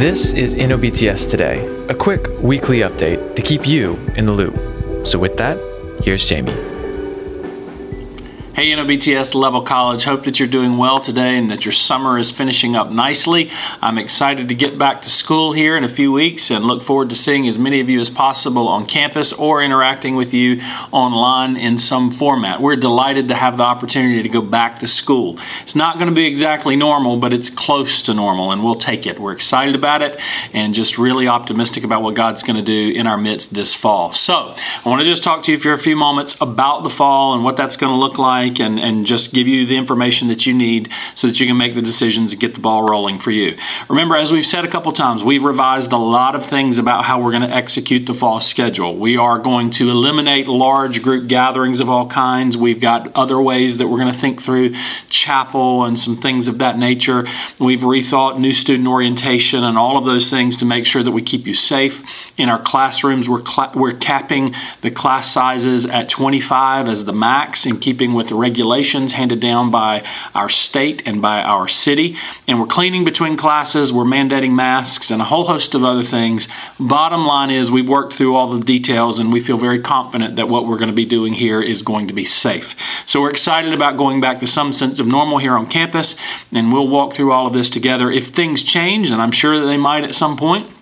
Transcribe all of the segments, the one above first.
This is NOBTS Today, a quick weekly update to keep you in the loop. So, with that, here's Jamie. Hey, NOBTS Leavell College. Hope that you're doing well today and that your summer is finishing up nicely. I'm excited to get back to school here in a few weeks and look forward to seeing as many of you as possible on campus or interacting with you online in some format. We're delighted to have the opportunity to go back to school. It's not going to be exactly normal, but it's close to normal, and we'll take it. We're excited about it and just really optimistic about what God's going to do in our midst this fall. So, I want to just talk to you for a few moments about the fall and what that's going to look like and, and just give you the information that you need so that you can make the decisions and get the ball rolling for you. Remember, as we've said a couple times, we've revised a lot of things about how we're going to execute the fall schedule. We are going to eliminate large group gatherings of all kinds. We've got other ways that we're going to think through chapel and some things of that nature. We've rethought new student orientation and all of those things to make sure that we keep you safe. In our classrooms, we're, cl- we're capping the class sizes at 25 as the max in keeping with the regulations handed down by our state and by our city. And we're cleaning between classes, we're mandating masks, and a whole host of other things. Bottom line is, we've worked through all the details and we feel very confident that what we're going to be doing here is going to be safe. So we're excited about going back to some sense of normal here on campus, and we'll walk through all of this together. If things change, and I'm sure that they might at some point,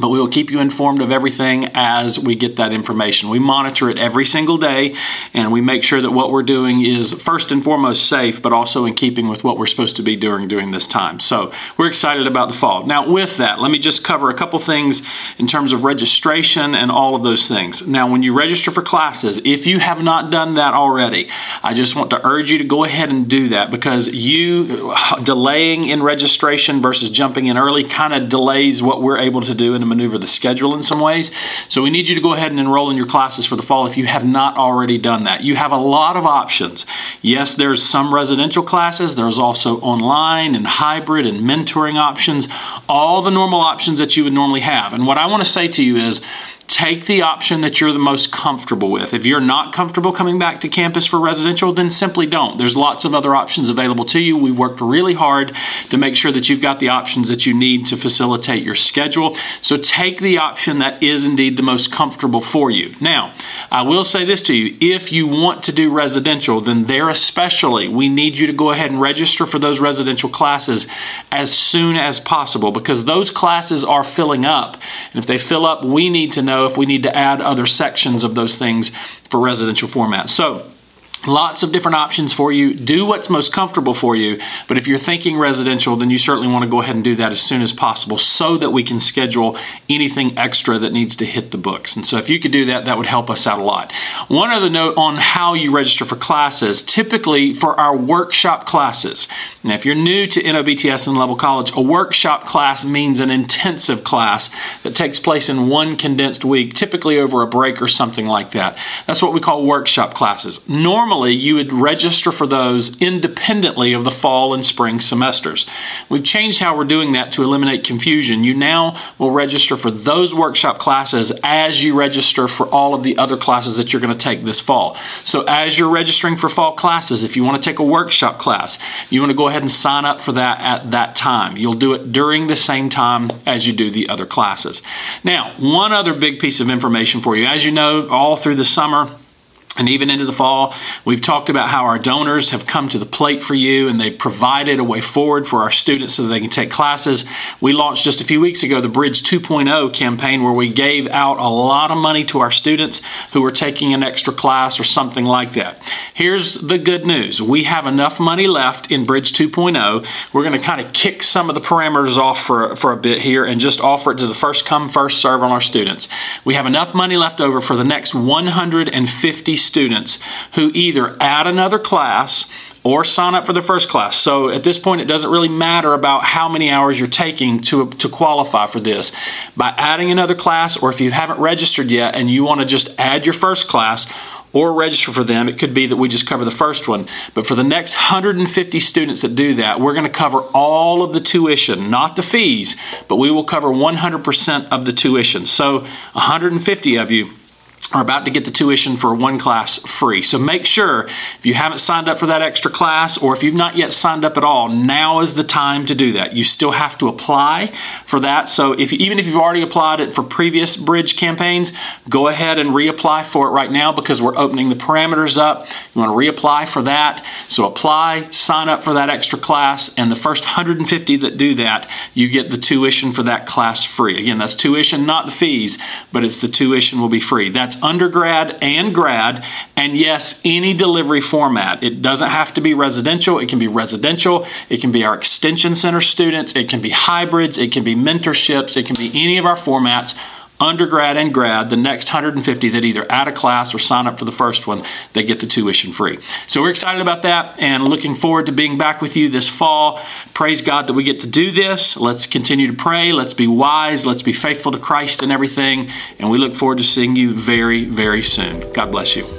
but we will keep you informed of everything as we get that information. We monitor it every single day and we make sure that what we're doing is first and foremost safe, but also in keeping with what we're supposed to be doing during this time. So we're excited about the fall. Now, with that, let me just cover a couple things in terms of registration and all of those things. Now, when you register for classes, if you have not done that already, I just want to urge you to go ahead and do that because you delaying in registration versus jumping in early kind of delays what we're able to do in to maneuver the schedule in some ways. So we need you to go ahead and enroll in your classes for the fall if you have not already done that. You have a lot of options. Yes, there's some residential classes, there's also online and hybrid and mentoring options, all the normal options that you would normally have. And what I want to say to you is, take the option that you're the most comfortable with. If you're not comfortable coming back to campus for residential, then simply don't. There's lots of other options available to you. We've worked really hard to make sure that you've got the options that you need to facilitate your schedule. So take the option that is indeed the most comfortable for you. Now, I will say this to you if you want to do residential, then there especially, we need you to go ahead and register for those residential classes as soon as possible because those classes are filling up. And if they fill up, we need to know know if we need to add other sections of those things for residential format. So Lots of different options for you. Do what's most comfortable for you. But if you're thinking residential, then you certainly want to go ahead and do that as soon as possible so that we can schedule anything extra that needs to hit the books. And so if you could do that, that would help us out a lot. One other note on how you register for classes typically for our workshop classes. Now, if you're new to NOBTS and Leavell College, a workshop class means an intensive class that takes place in one condensed week, typically over a break or something like that. That's what we call workshop classes. Normally, normally you would register for those independently of the fall and spring semesters. We've changed how we're doing that to eliminate confusion. You now will register for those workshop classes as you register for all of the other classes that you're going to take this fall. So, as you're registering for fall classes, if you want to take a workshop class, you want to go ahead and sign up for that at that time. You'll do it during the same time as you do the other classes. Now, one other big piece of information for you. As you know, all through the summer, and even into the fall, we've talked about how our donors have come to the plate for you and they've provided a way forward for our students so that they can take classes. We launched just a few weeks ago the Bridge 2.0 campaign where we gave out a lot of money to our students who were taking an extra class or something like that. Here's the good news we have enough money left in Bridge 2.0. We're going to kind of kick some of the parameters off for, for a bit here and just offer it to the first come, first serve on our students. We have enough money left over for the next 150 students who either add another class or sign up for the first class. So at this point, it doesn't really matter about how many hours you're taking to, to qualify for this. By adding another class, or if you haven't registered yet and you want to just add your first class, or register for them. It could be that we just cover the first one. But for the next 150 students that do that, we're going to cover all of the tuition, not the fees, but we will cover 100% of the tuition. So 150 of you are about to get the tuition for one class free. So make sure if you haven't signed up for that extra class or if you've not yet signed up at all, now is the time to do that. You still have to apply for that. So if even if you've already applied it for previous bridge campaigns, go ahead and reapply for it right now because we're opening the parameters up. You want to reapply for that. So apply, sign up for that extra class, and the first 150 that do that, you get the tuition for that class free. Again, that's tuition, not the fees, but it's the tuition will be free. That's undergrad and grad, and yes, any delivery format. It doesn't have to be residential, it can be residential, it can be our extension center students, it can be hybrids, it can be mentorships, it can be any of our formats undergrad and grad, the next 150 that either add a class or sign up for the first one, they get the tuition free. So we're excited about that and looking forward to being back with you this fall. Praise God that we get to do this. Let's continue to pray. Let's be wise. Let's be faithful to Christ and everything. And we look forward to seeing you very, very soon. God bless you.